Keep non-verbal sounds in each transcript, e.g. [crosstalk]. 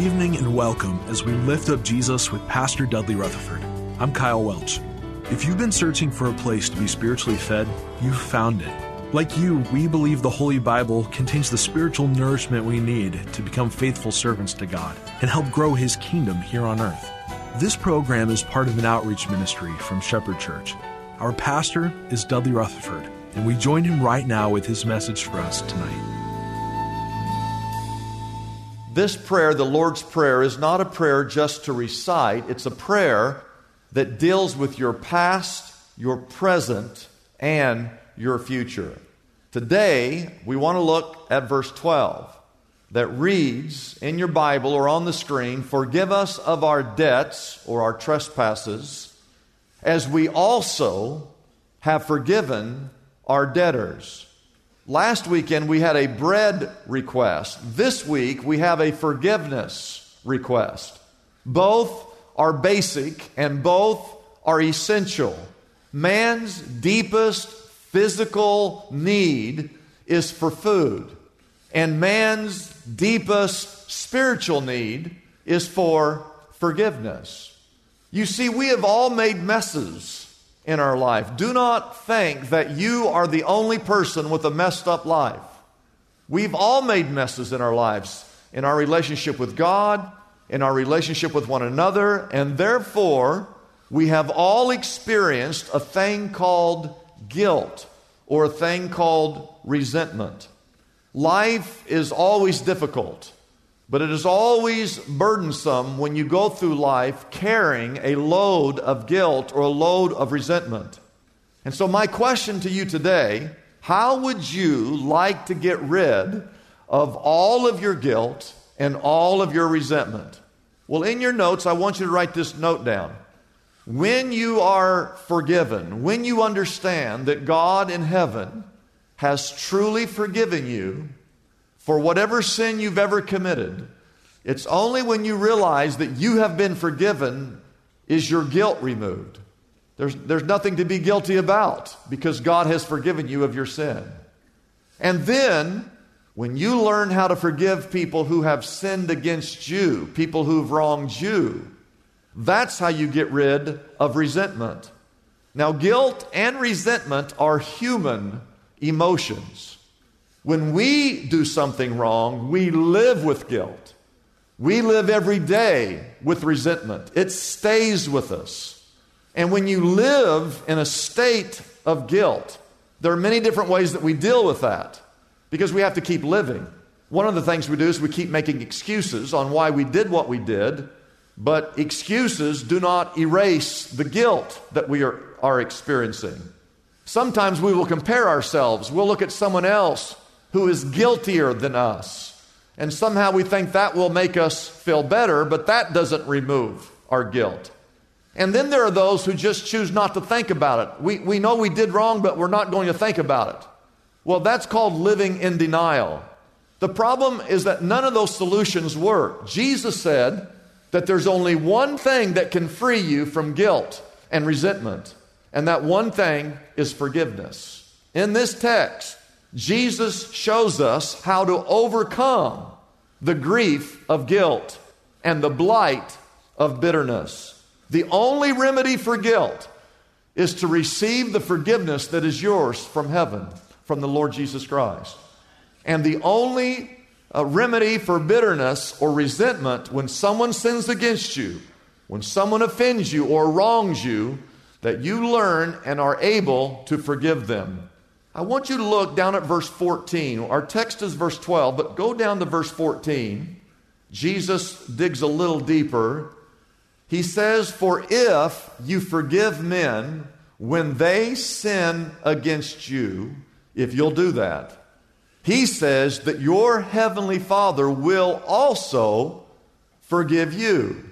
evening and welcome as we lift up Jesus with Pastor Dudley Rutherford. I'm Kyle Welch. If you've been searching for a place to be spiritually fed, you've found it. Like you, we believe the Holy Bible contains the spiritual nourishment we need to become faithful servants to God and help grow His kingdom here on earth. This program is part of an outreach ministry from Shepherd Church. Our pastor is Dudley Rutherford, and we join him right now with his message for us tonight. This prayer, the Lord's Prayer, is not a prayer just to recite. It's a prayer that deals with your past, your present, and your future. Today, we want to look at verse 12 that reads in your Bible or on the screen Forgive us of our debts or our trespasses, as we also have forgiven our debtors. Last weekend we had a bread request. This week we have a forgiveness request. Both are basic and both are essential. Man's deepest physical need is for food, and man's deepest spiritual need is for forgiveness. You see, we have all made messes in our life. Do not think that you are the only person with a messed up life. We've all made messes in our lives, in our relationship with God, in our relationship with one another, and therefore we have all experienced a thing called guilt or a thing called resentment. Life is always difficult. But it is always burdensome when you go through life carrying a load of guilt or a load of resentment. And so, my question to you today how would you like to get rid of all of your guilt and all of your resentment? Well, in your notes, I want you to write this note down. When you are forgiven, when you understand that God in heaven has truly forgiven you, for whatever sin you've ever committed, it's only when you realize that you have been forgiven is your guilt removed. There's, there's nothing to be guilty about because God has forgiven you of your sin. And then, when you learn how to forgive people who have sinned against you, people who've wronged you, that's how you get rid of resentment. Now, guilt and resentment are human emotions. When we do something wrong, we live with guilt. We live every day with resentment. It stays with us. And when you live in a state of guilt, there are many different ways that we deal with that because we have to keep living. One of the things we do is we keep making excuses on why we did what we did, but excuses do not erase the guilt that we are, are experiencing. Sometimes we will compare ourselves. We'll look at someone else who is guiltier than us. And somehow we think that will make us feel better, but that doesn't remove our guilt. And then there are those who just choose not to think about it. We, we know we did wrong, but we're not going to think about it. Well, that's called living in denial. The problem is that none of those solutions work. Jesus said that there's only one thing that can free you from guilt and resentment, and that one thing is forgiveness. In this text, Jesus shows us how to overcome the grief of guilt and the blight of bitterness. The only remedy for guilt is to receive the forgiveness that is yours from heaven, from the Lord Jesus Christ. And the only uh, remedy for bitterness or resentment when someone sins against you, when someone offends you or wrongs you, that you learn and are able to forgive them. I want you to look down at verse 14. Our text is verse 12, but go down to verse 14. Jesus digs a little deeper. He says, For if you forgive men when they sin against you, if you'll do that, he says that your heavenly Father will also forgive you.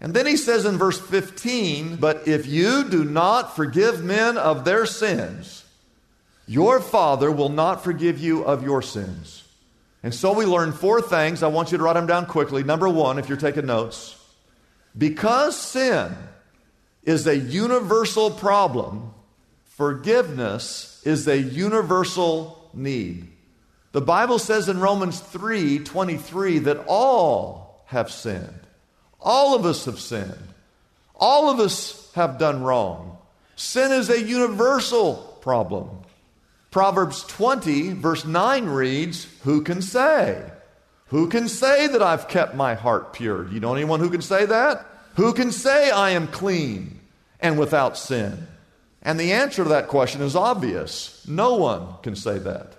And then he says in verse 15, But if you do not forgive men of their sins, your Father will not forgive you of your sins. And so we learn four things. I want you to write them down quickly. Number one, if you're taking notes, because sin is a universal problem, forgiveness is a universal need. The Bible says in Romans 3 23 that all have sinned. All of us have sinned. All of us have done wrong. Sin is a universal problem. Proverbs 20, verse 9 reads, Who can say? Who can say that I've kept my heart pure? You know anyone who can say that? Who can say I am clean and without sin? And the answer to that question is obvious. No one can say that.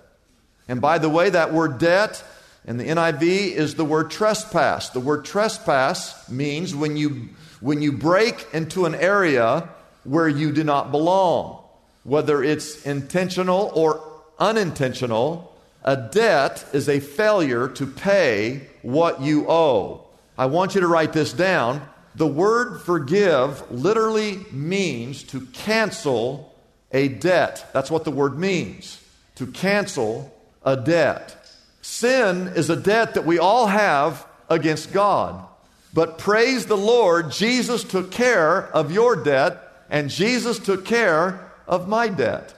And by the way, that word debt in the NIV is the word trespass. The word trespass means when you, when you break into an area where you do not belong, whether it's intentional or unintentional. A debt is a failure to pay what you owe. I want you to write this down. The word forgive literally means to cancel a debt. That's what the word means to cancel a debt. Sin is a debt that we all have against God. But praise the Lord, Jesus took care of your debt, and Jesus took care of my debt.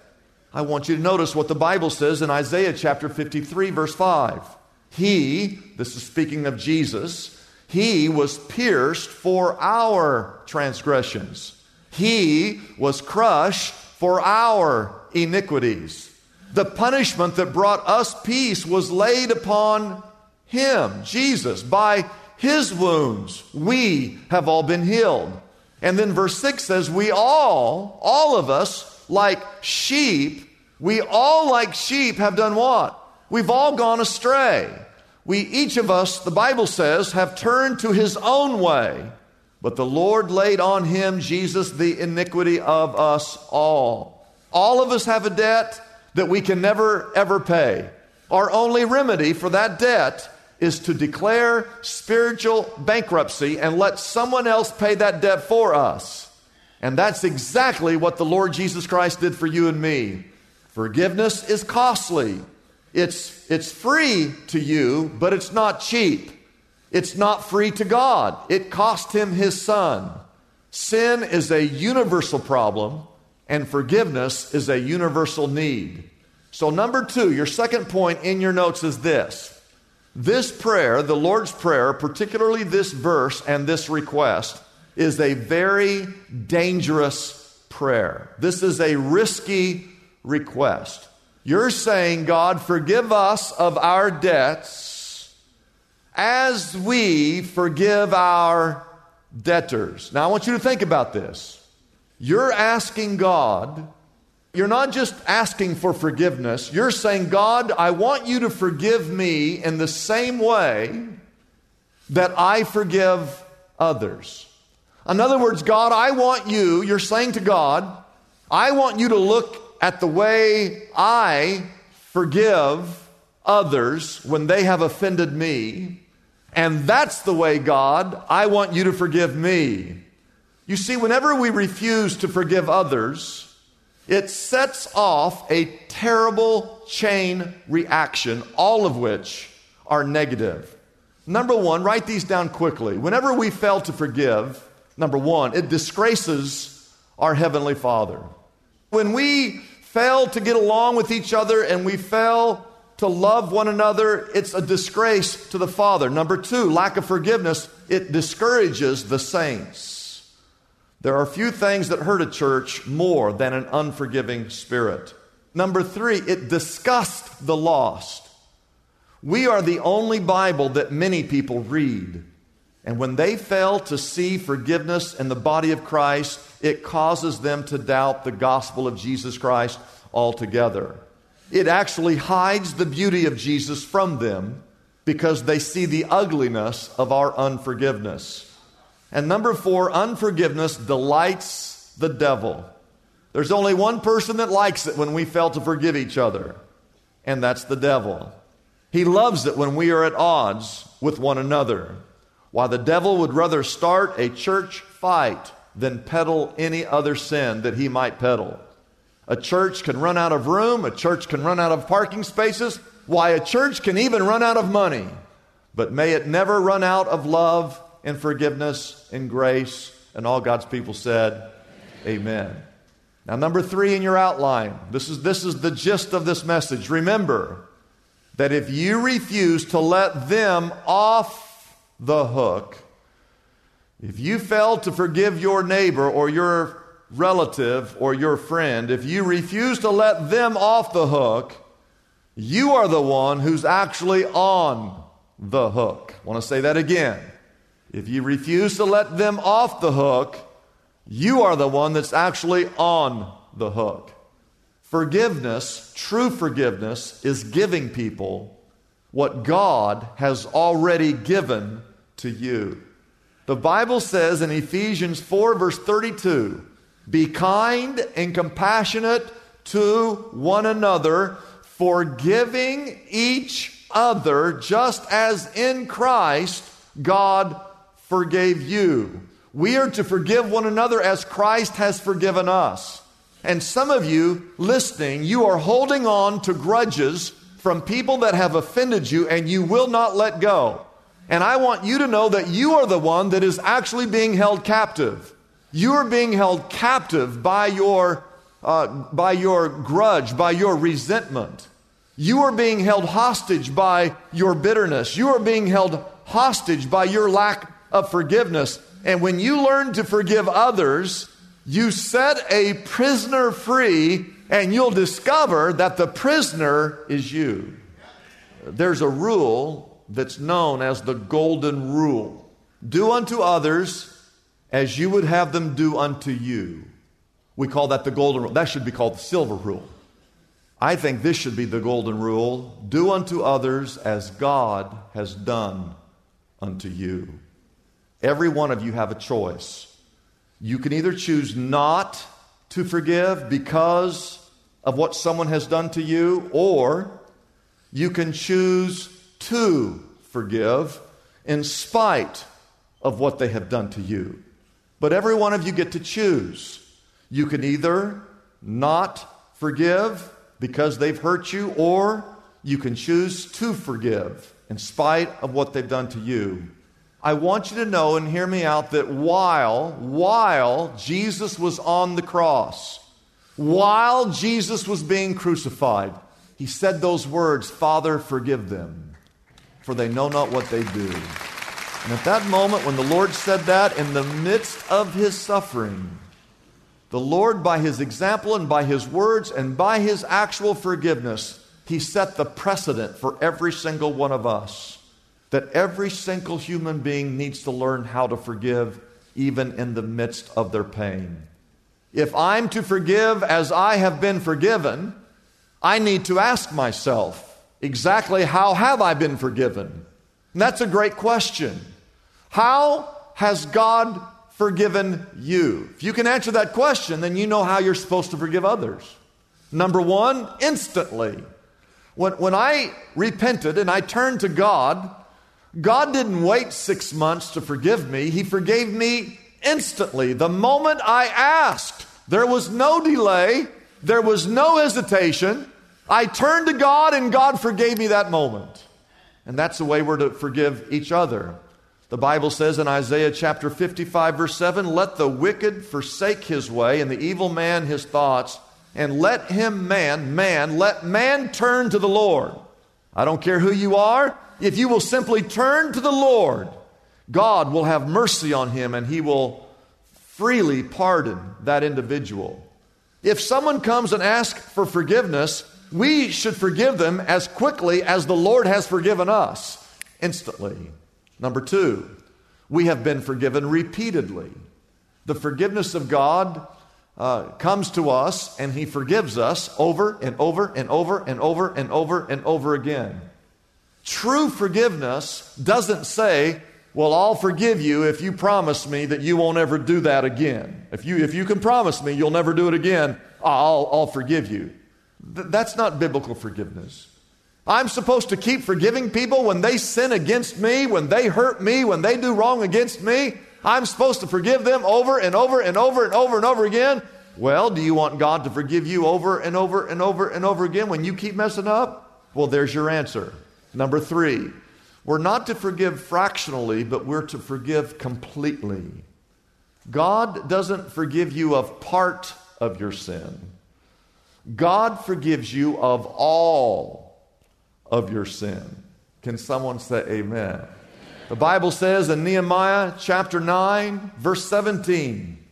I want you to notice what the Bible says in Isaiah chapter 53, verse 5. He, this is speaking of Jesus, he was pierced for our transgressions. He was crushed for our iniquities. The punishment that brought us peace was laid upon him, Jesus. By his wounds, we have all been healed. And then verse 6 says, We all, all of us, like sheep, we all, like sheep, have done what? We've all gone astray. We, each of us, the Bible says, have turned to his own way, but the Lord laid on him, Jesus, the iniquity of us all. All of us have a debt that we can never, ever pay. Our only remedy for that debt is to declare spiritual bankruptcy and let someone else pay that debt for us. And that's exactly what the Lord Jesus Christ did for you and me. Forgiveness is costly. It's, it's free to you, but it's not cheap. It's not free to God. It cost him his son. Sin is a universal problem, and forgiveness is a universal need. So, number two, your second point in your notes is this. This prayer, the Lord's Prayer, particularly this verse and this request, is a very dangerous prayer. This is a risky request. You're saying, God, forgive us of our debts as we forgive our debtors. Now, I want you to think about this. You're asking God, you're not just asking for forgiveness, you're saying, God, I want you to forgive me in the same way that I forgive others. In other words, God, I want you, you're saying to God, I want you to look at the way I forgive others when they have offended me. And that's the way, God, I want you to forgive me. You see, whenever we refuse to forgive others, it sets off a terrible chain reaction, all of which are negative. Number one, write these down quickly. Whenever we fail to forgive, number one, it disgraces our Heavenly Father. When we fail to get along with each other and we fail to love one another, it's a disgrace to the Father. Number two, lack of forgiveness, it discourages the saints. There are few things that hurt a church more than an unforgiving spirit. Number three, it disgusts the lost. We are the only Bible that many people read. And when they fail to see forgiveness in the body of Christ, it causes them to doubt the gospel of Jesus Christ altogether. It actually hides the beauty of Jesus from them because they see the ugliness of our unforgiveness. And number four, unforgiveness delights the devil. There's only one person that likes it when we fail to forgive each other, and that's the devil. He loves it when we are at odds with one another. While the devil would rather start a church fight than peddle any other sin that he might peddle. A church can run out of room, a church can run out of parking spaces. Why, a church can even run out of money. But may it never run out of love and forgiveness and grace. And all God's people said, Amen. Now, number three in your outline, this is, this is the gist of this message. Remember that if you refuse to let them off the hook, if you fail to forgive your neighbor or your relative or your friend, if you refuse to let them off the hook, you are the one who's actually on the hook. I want to say that again. If you refuse to let them off the hook, you are the one that's actually on the hook. Forgiveness, true forgiveness, is giving people what God has already given to you. The Bible says in Ephesians 4, verse 32 Be kind and compassionate to one another, forgiving each other, just as in Christ God forgave you. We are to forgive one another as Christ has forgiven us. And some of you listening, you are holding on to grudges from people that have offended you and you will not let go. And I want you to know that you are the one that is actually being held captive. You are being held captive by your, uh, by your grudge, by your resentment. You are being held hostage by your bitterness. You are being held hostage by your lack of forgiveness. And when you learn to forgive others, you set a prisoner free, and you'll discover that the prisoner is you. There's a rule that's known as the golden rule do unto others as you would have them do unto you. We call that the golden rule. That should be called the silver rule. I think this should be the golden rule do unto others as God has done unto you. Every one of you have a choice. You can either choose not to forgive because of what someone has done to you, or you can choose to forgive in spite of what they have done to you. But every one of you get to choose. You can either not forgive because they've hurt you, or you can choose to forgive in spite of what they've done to you. I want you to know and hear me out that while, while Jesus was on the cross, while Jesus was being crucified, he said those words, Father, forgive them, for they know not what they do. And at that moment, when the Lord said that, in the midst of his suffering, the Lord, by his example and by his words and by his actual forgiveness, he set the precedent for every single one of us that every single human being needs to learn how to forgive even in the midst of their pain. If I'm to forgive as I have been forgiven, I need to ask myself, exactly how have I been forgiven? And that's a great question. How has God forgiven you? If you can answer that question, then you know how you're supposed to forgive others. Number one, instantly. When, when I repented and I turned to God, God didn't wait six months to forgive me. He forgave me instantly. The moment I asked, there was no delay, there was no hesitation. I turned to God and God forgave me that moment. And that's the way we're to forgive each other. The Bible says in Isaiah chapter 55, verse 7 Let the wicked forsake his way and the evil man his thoughts, and let him, man, man, let man turn to the Lord. I don't care who you are if you will simply turn to the Lord, God will have mercy on him and he will freely pardon that individual. If someone comes and asks for forgiveness, we should forgive them as quickly as the Lord has forgiven us, instantly. Number two, we have been forgiven repeatedly. The forgiveness of God uh, comes to us and He forgives us over and over and over and over and over and over again. True forgiveness doesn't say, Well, I'll forgive you if you promise me that you won't ever do that again. If you, if you can promise me you'll never do it again, I'll, I'll forgive you. Th- that's not biblical forgiveness. I'm supposed to keep forgiving people when they sin against me, when they hurt me, when they do wrong against me. I'm supposed to forgive them over and over and over and over and over again. Well, do you want God to forgive you over and over and over and over again when you keep messing up? Well, there's your answer. Number three, we're not to forgive fractionally, but we're to forgive completely. God doesn't forgive you of part of your sin, God forgives you of all of your sin. Can someone say amen? The Bible says in Nehemiah chapter 9, verse 17,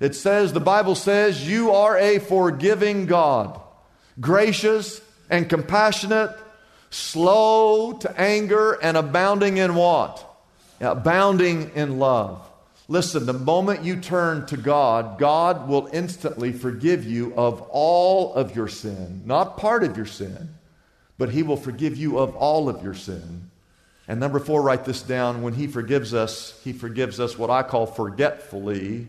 it says, the Bible says, You are a forgiving God, gracious and compassionate, slow to anger, and abounding in what? Abounding in love. Listen, the moment you turn to God, God will instantly forgive you of all of your sin, not part of your sin, but He will forgive you of all of your sin. And number four, write this down. When He forgives us, He forgives us what I call forgetfully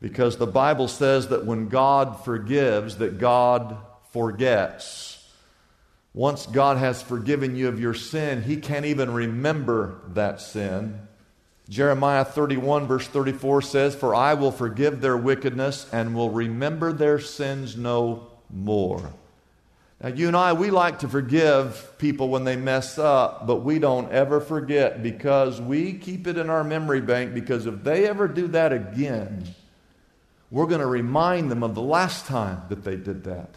because the Bible says that when God forgives, that God forgets. Once God has forgiven you of your sin, He can't even remember that sin. Jeremiah 31, verse 34 says, For I will forgive their wickedness and will remember their sins no more. Now, you and I, we like to forgive people when they mess up, but we don't ever forget because we keep it in our memory bank because if they ever do that again, we're going to remind them of the last time that they did that.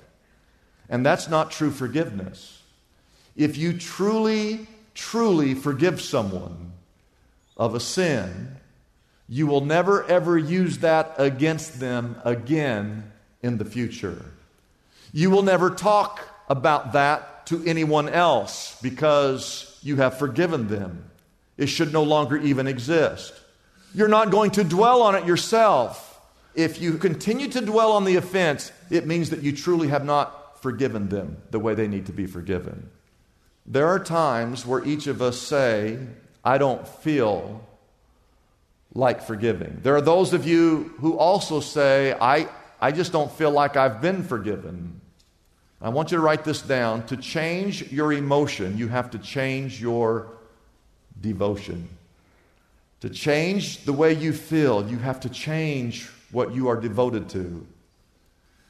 And that's not true forgiveness. If you truly, truly forgive someone of a sin, you will never ever use that against them again in the future. You will never talk about that to anyone else because you have forgiven them. It should no longer even exist. You're not going to dwell on it yourself if you continue to dwell on the offense, it means that you truly have not forgiven them the way they need to be forgiven. There are times where each of us say, I don't feel like forgiving. There are those of you who also say, I, I just don't feel like I've been forgiven. I want you to write this down. To change your emotion, you have to change your devotion. To change the way you feel, you have to change what you are devoted to.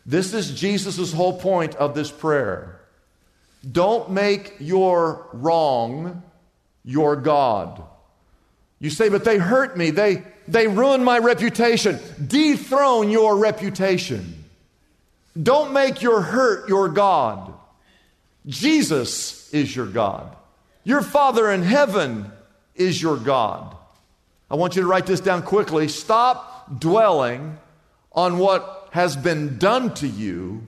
This is Jesus' whole point of this prayer. Don't make your wrong your God. You say, but they hurt me. They, they ruined my reputation. Dethrone your reputation. Don't make your hurt your God. Jesus is your God. Your Father in heaven is your God. I want you to write this down quickly. Stop dwelling on what has been done to you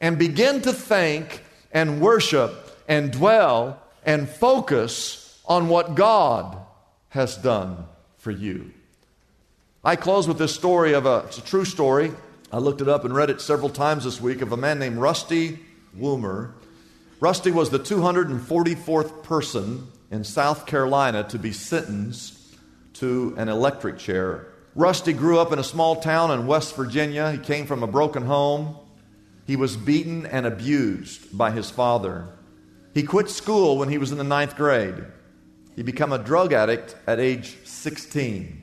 and begin to think and worship and dwell and focus on what God has done for you. I close with this story of a, it's a true story. I looked it up and read it several times this week of a man named Rusty Woomer. Rusty was the 244th person in South Carolina to be sentenced to an electric chair Rusty grew up in a small town in West Virginia. He came from a broken home. He was beaten and abused by his father. He quit school when he was in the ninth grade. He became a drug addict at age 16.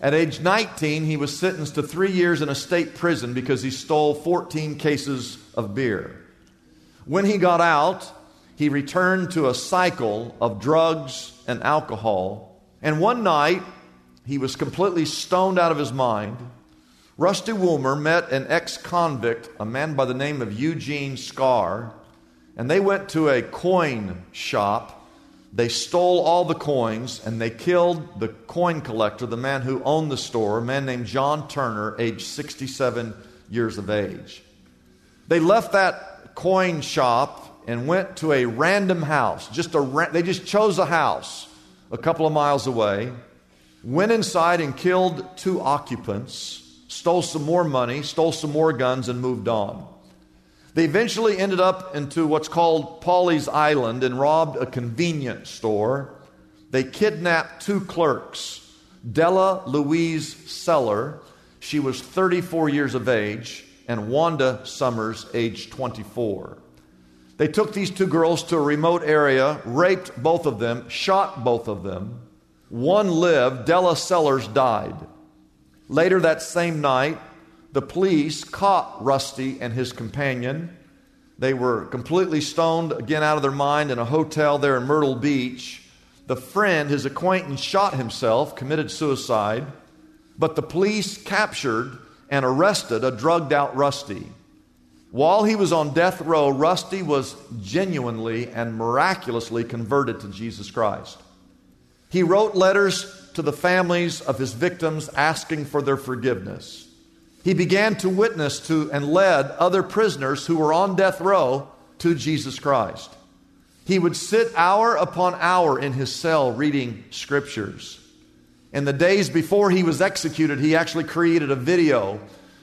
At age 19, he was sentenced to three years in a state prison because he stole 14 cases of beer. When he got out, he returned to a cycle of drugs and alcohol. And one night, he was completely stoned out of his mind. Rusty Woomer met an ex convict, a man by the name of Eugene Skaar, and they went to a coin shop. They stole all the coins and they killed the coin collector, the man who owned the store, a man named John Turner, age 67 years of age. They left that coin shop and went to a random house. Just a ra- they just chose a house a couple of miles away went inside and killed two occupants, stole some more money, stole some more guns, and moved on. They eventually ended up into what's called Pawleys Island and robbed a convenience store. They kidnapped two clerks, Della Louise Seller, she was 34 years of age, and Wanda Summers, age 24. They took these two girls to a remote area, raped both of them, shot both of them. One lived, Della Sellers died. Later that same night, the police caught Rusty and his companion. They were completely stoned, again out of their mind, in a hotel there in Myrtle Beach. The friend, his acquaintance, shot himself, committed suicide, but the police captured and arrested a drugged out Rusty. While he was on death row, Rusty was genuinely and miraculously converted to Jesus Christ. He wrote letters to the families of his victims asking for their forgiveness. He began to witness to and led other prisoners who were on death row to Jesus Christ. He would sit hour upon hour in his cell reading scriptures. In the days before he was executed, he actually created a video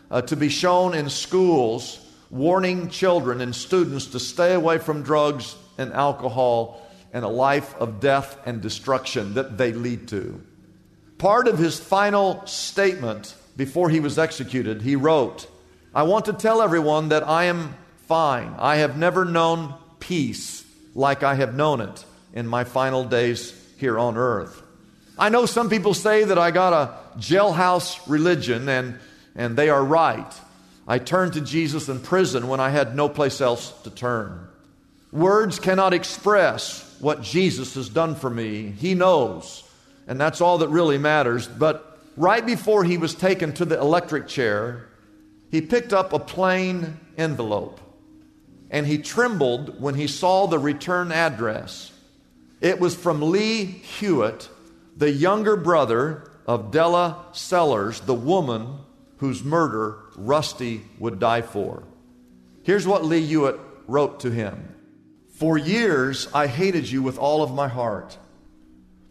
uh, to be shown in schools warning children and students to stay away from drugs and alcohol and a life of death and destruction that they lead to. Part of his final statement before he was executed, he wrote, I want to tell everyone that I am fine. I have never known peace like I have known it in my final days here on earth. I know some people say that I got a jailhouse religion, and, and they are right. I turned to Jesus in prison when I had no place else to turn. Words cannot express what Jesus has done for me. He knows, and that's all that really matters. But right before he was taken to the electric chair, he picked up a plain envelope and he trembled when he saw the return address. It was from Lee Hewitt, the younger brother of Della Sellers, the woman whose murder Rusty would die for. Here's what Lee Hewitt wrote to him For years, I hated you with all of my heart.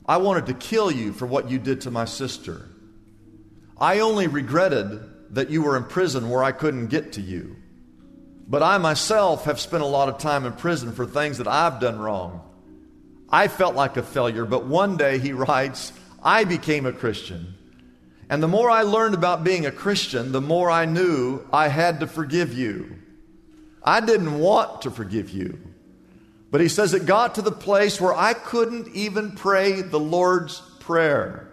I wanted to kill you for what you did to my sister. I only regretted that you were in prison where I couldn't get to you. But I myself have spent a lot of time in prison for things that I've done wrong. I felt like a failure, but one day, he [laughs] writes, I became a Christian. And the more I learned about being a Christian, the more I knew I had to forgive you. I didn't want to forgive you. But he says it got to the place where I couldn't even pray the Lord's Prayer.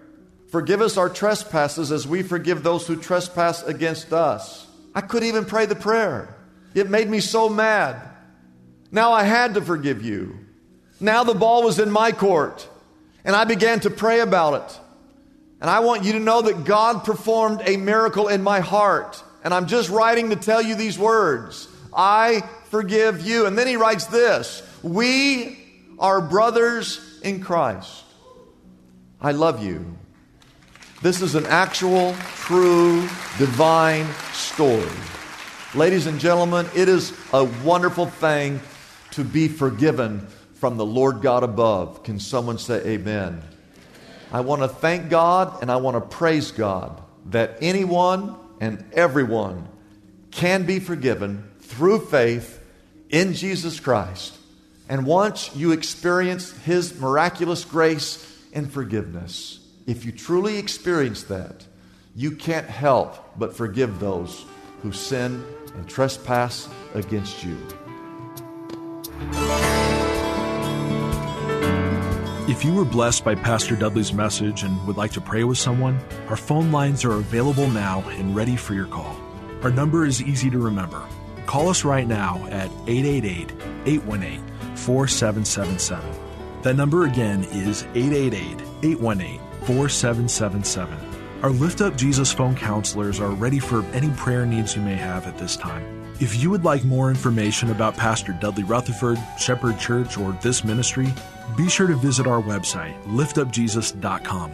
Forgive us our trespasses as we forgive those who trespass against us. I couldn't even pray the prayer. It made me so mad. Now I had to forgive you. Now the ball was in my court, and I began to pray about it. And I want you to know that God performed a miracle in my heart. And I'm just writing to tell you these words I forgive you. And then he writes this We are brothers in Christ. I love you. This is an actual, true, divine story. Ladies and gentlemen, it is a wonderful thing to be forgiven from the Lord God above. Can someone say amen? I want to thank God and I want to praise God that anyone and everyone can be forgiven through faith in Jesus Christ. And once you experience His miraculous grace and forgiveness, if you truly experience that, you can't help but forgive those who sin and trespass against you. If you were blessed by Pastor Dudley's message and would like to pray with someone, our phone lines are available now and ready for your call. Our number is easy to remember. Call us right now at 888 818 4777. That number again is 888 818 4777. Our Lift Up Jesus phone counselors are ready for any prayer needs you may have at this time. If you would like more information about Pastor Dudley Rutherford, Shepherd Church, or this ministry, be sure to visit our website, liftupjesus.com.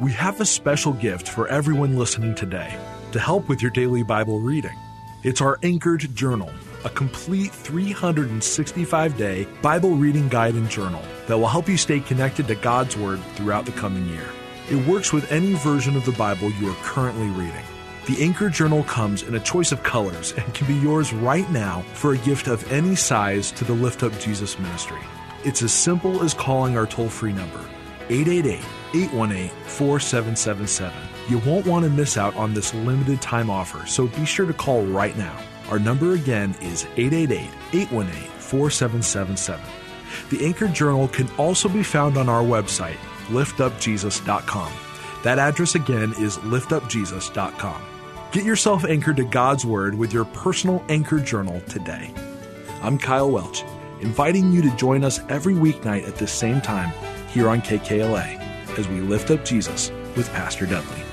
We have a special gift for everyone listening today to help with your daily Bible reading. It's our Anchored Journal, a complete 365 day Bible reading guide and journal that will help you stay connected to God's Word throughout the coming year. It works with any version of the Bible you are currently reading. The Anchor Journal comes in a choice of colors and can be yours right now for a gift of any size to the Lift Up Jesus ministry. It's as simple as calling our toll free number, 888 818 4777. You won't want to miss out on this limited time offer, so be sure to call right now. Our number again is 888 818 4777. The Anchor Journal can also be found on our website, liftupjesus.com. That address again is liftupjesus.com. Get yourself anchored to God's Word with your personal Anchor Journal today. I'm Kyle Welch, inviting you to join us every weeknight at this same time here on KKLA as we lift up Jesus with Pastor Dudley.